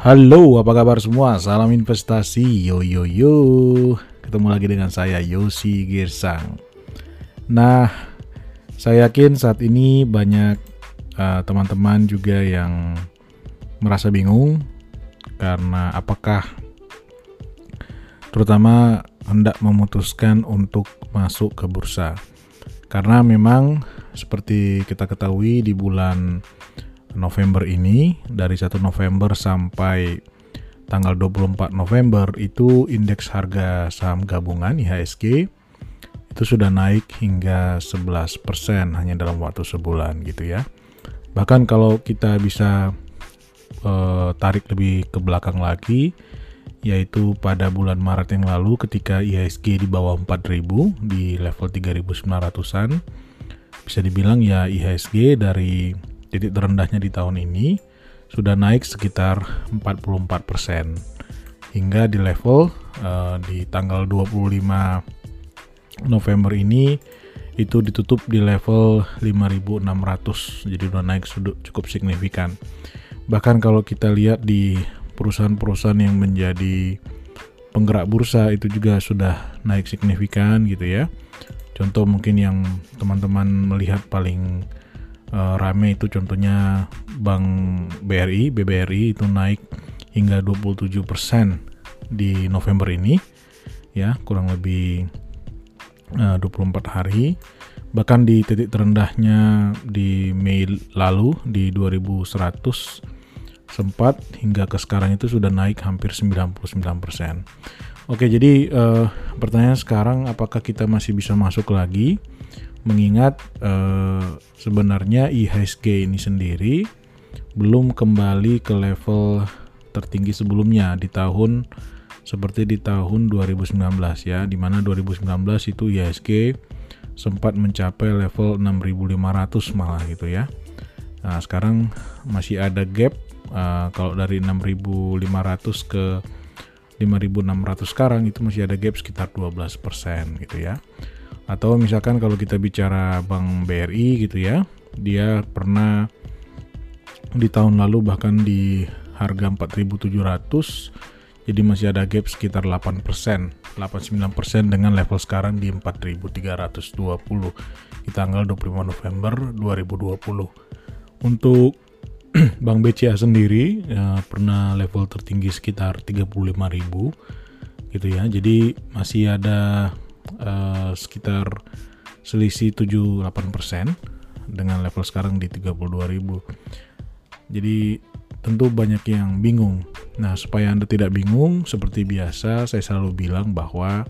Halo, apa kabar semua? Salam investasi, yo yo yo. Ketemu lagi dengan saya Yosi Girsang. Nah, saya yakin saat ini banyak uh, teman-teman uh, juga yang merasa bingung karena apakah terutama hendak memutuskan untuk masuk ke bursa. Karena memang seperti kita ketahui di bulan November ini dari 1 November sampai tanggal 24 November itu indeks harga saham gabungan IHSG itu sudah naik hingga 11% hanya dalam waktu sebulan gitu ya. Bahkan kalau kita bisa uh, tarik lebih ke belakang lagi yaitu pada bulan Maret yang lalu ketika IHSG di bawah 4000 di level 3900-an bisa dibilang ya IHSG dari titik terendahnya di tahun ini sudah naik sekitar 44% hingga di level uh, di tanggal 25 November ini itu ditutup di level 5600 jadi udah naik cukup signifikan bahkan kalau kita lihat di perusahaan-perusahaan yang menjadi penggerak bursa itu juga sudah naik signifikan gitu ya. Contoh mungkin yang teman-teman melihat paling uh, rame itu contohnya Bank BRI, BBRI itu naik hingga 27% di November ini ya, kurang lebih uh, 24 hari. Bahkan di titik terendahnya di Mei lalu di 2100 sempat hingga ke sekarang itu sudah naik hampir 99%. Oke, jadi uh, pertanyaan sekarang apakah kita masih bisa masuk lagi? Mengingat uh, sebenarnya IHSG ini sendiri belum kembali ke level tertinggi sebelumnya di tahun seperti di tahun 2019 ya, di mana 2019 itu IHSG sempat mencapai level 6500 malah gitu ya. Nah, sekarang masih ada gap uh, kalau dari 6.500 ke 5.600 sekarang itu masih ada gap sekitar 12% gitu ya. Atau misalkan kalau kita bicara Bank BRI gitu ya, dia pernah di tahun lalu bahkan di harga 4.700 jadi masih ada gap sekitar 8%, 89% dengan level sekarang di 4.320 di tanggal 25 November 2020. Untuk Bank BCA sendiri ya, pernah level tertinggi sekitar 35.000 gitu ya. Jadi masih ada uh, sekitar selisih 7-8% dengan level sekarang di 32.000. Jadi tentu banyak yang bingung. Nah, supaya Anda tidak bingung, seperti biasa saya selalu bilang bahwa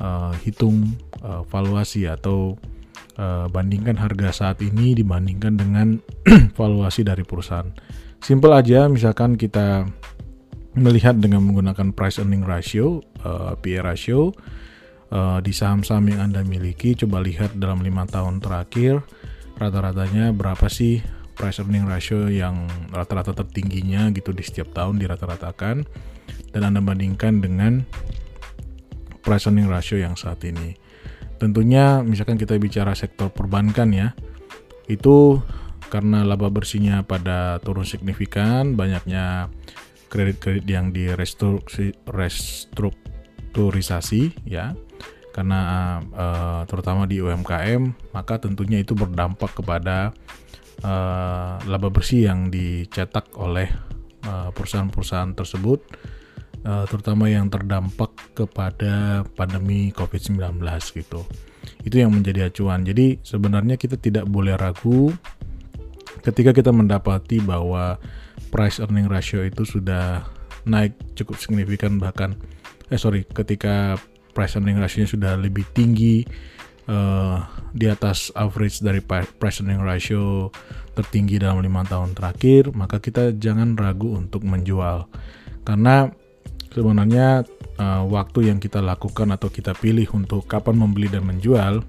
uh, hitung uh, valuasi atau uh, bandingkan harga saat ini dibandingkan dengan valuasi dari perusahaan. Simple aja, misalkan kita melihat dengan menggunakan price earning ratio, uh, eh, PE ratio, uh, di saham-saham yang Anda miliki, coba lihat dalam lima tahun terakhir, rata-ratanya berapa sih price earning ratio yang rata-rata tertingginya gitu di setiap tahun dirata-ratakan, dan Anda bandingkan dengan price earning ratio yang saat ini. Tentunya misalkan kita bicara sektor perbankan ya, itu karena laba bersihnya pada turun signifikan, banyaknya kredit-kredit yang direstrukturisasi ya, karena uh, terutama di UMKM, maka tentunya itu berdampak kepada uh, laba bersih yang dicetak oleh uh, perusahaan-perusahaan tersebut uh, terutama yang terdampak kepada pandemi COVID-19 gitu. Itu yang menjadi acuan. Jadi sebenarnya kita tidak boleh ragu ketika kita mendapati bahwa price earning ratio itu sudah naik cukup signifikan bahkan eh sorry ketika price earning ratio sudah lebih tinggi uh, di atas average dari price earning ratio tertinggi dalam lima tahun terakhir maka kita jangan ragu untuk menjual karena sebenarnya uh, waktu yang kita lakukan atau kita pilih untuk kapan membeli dan menjual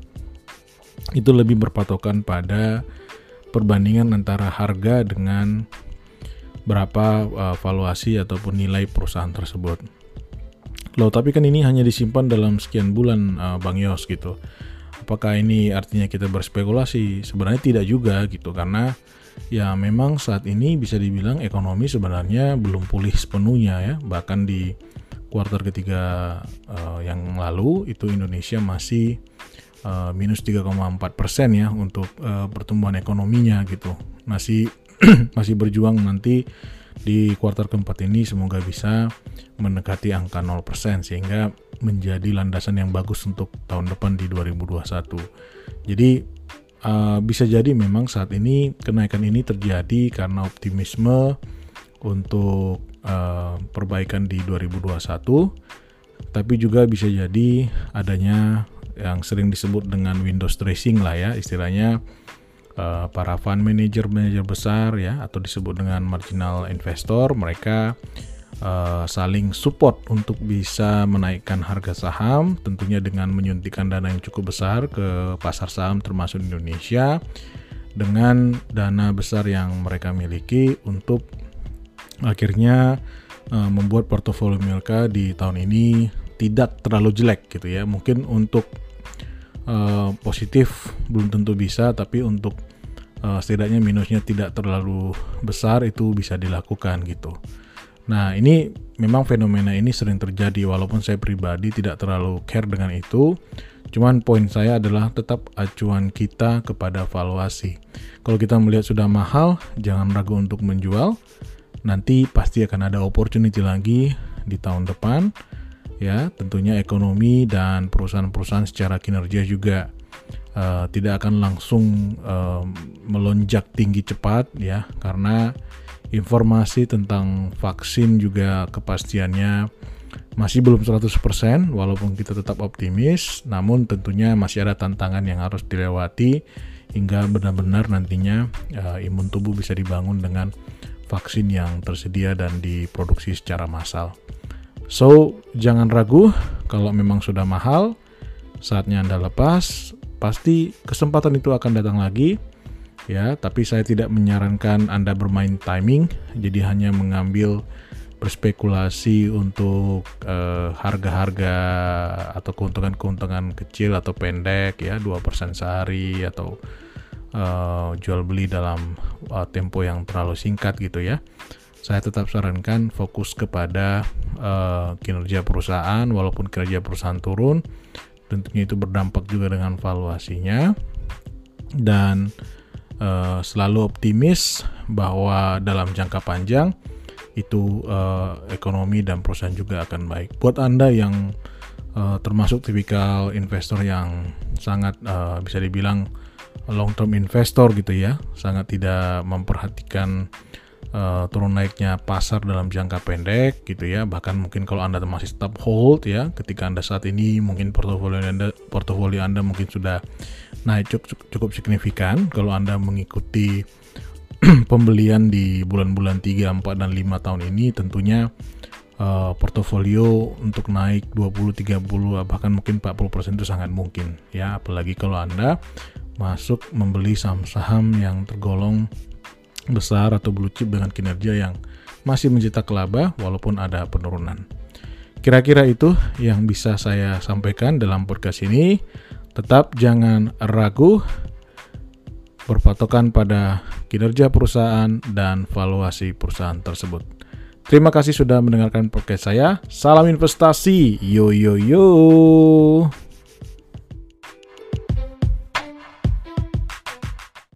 itu lebih berpatokan pada perbandingan antara harga dengan berapa uh, valuasi ataupun nilai perusahaan tersebut. Loh, tapi kan ini hanya disimpan dalam sekian bulan uh, Bang Yos gitu. Apakah ini artinya kita berspekulasi? Sebenarnya tidak juga gitu karena ya memang saat ini bisa dibilang ekonomi sebenarnya belum pulih sepenuhnya ya. Bahkan di kuartal ketiga uh, yang lalu itu Indonesia masih uh, minus 3,4 persen ya untuk uh, pertumbuhan ekonominya gitu. Masih masih berjuang nanti di kuartal keempat ini semoga bisa mendekati angka 0% sehingga menjadi landasan yang bagus untuk tahun depan di 2021. Jadi uh, bisa jadi memang saat ini kenaikan ini terjadi karena optimisme untuk uh, perbaikan di 2021, tapi juga bisa jadi adanya yang sering disebut dengan Windows dressing lah ya istilahnya uh, para fund manager manager besar ya atau disebut dengan marginal investor mereka uh, saling support untuk bisa menaikkan harga saham, tentunya dengan menyuntikkan dana yang cukup besar ke pasar saham termasuk Indonesia dengan dana besar yang mereka miliki untuk akhirnya uh, membuat portofolio mereka di tahun ini tidak terlalu jelek gitu ya. Mungkin untuk uh, positif belum tentu bisa, tapi untuk uh, setidaknya minusnya tidak terlalu besar itu bisa dilakukan gitu. Nah, ini memang fenomena ini sering terjadi walaupun saya pribadi tidak terlalu care dengan itu. Cuman poin saya adalah tetap acuan kita kepada valuasi. Kalau kita melihat sudah mahal, jangan ragu untuk menjual. Nanti pasti akan ada opportunity lagi di tahun depan. Ya, tentunya ekonomi dan perusahaan-perusahaan secara kinerja juga uh, tidak akan langsung uh, melonjak tinggi cepat ya, karena informasi tentang vaksin juga kepastiannya masih belum 100% walaupun kita tetap optimis namun tentunya masih ada tantangan yang harus dilewati hingga benar-benar nantinya uh, imun tubuh bisa dibangun dengan vaksin yang tersedia dan diproduksi secara massal. So, jangan ragu kalau memang sudah mahal, saatnya Anda lepas, pasti kesempatan itu akan datang lagi ya. Tapi saya tidak menyarankan Anda bermain timing jadi hanya mengambil berspekulasi untuk eh, harga-harga atau keuntungan-keuntungan kecil atau pendek ya. 2% sehari atau uh, jual beli dalam uh, tempo yang terlalu singkat gitu ya. Saya tetap sarankan fokus kepada uh, kinerja perusahaan walaupun kinerja perusahaan turun tentunya itu berdampak juga dengan valuasinya dan uh, selalu optimis bahwa dalam jangka panjang itu uh, ekonomi dan perusahaan juga akan baik. Buat Anda yang uh, termasuk tipikal investor yang sangat uh, bisa dibilang long term investor gitu ya, sangat tidak memperhatikan uh, turun naiknya pasar dalam jangka pendek gitu ya. Bahkan mungkin kalau anda masih tetap hold ya ketika anda saat ini mungkin portofolio anda portofolio anda mungkin sudah naik cukup, cukup signifikan. Kalau anda mengikuti pembelian di bulan-bulan 3, 4 dan 5 tahun ini tentunya uh, portofolio untuk naik 20, 30 bahkan mungkin 40% itu sangat mungkin ya. Apalagi kalau Anda masuk membeli saham-saham yang tergolong besar atau blue chip dengan kinerja yang masih mencetak laba walaupun ada penurunan. Kira-kira itu yang bisa saya sampaikan dalam podcast ini. Tetap jangan ragu berpatokan pada kinerja perusahaan dan valuasi perusahaan tersebut. Terima kasih sudah mendengarkan podcast saya. Salam investasi. Yo yo yo.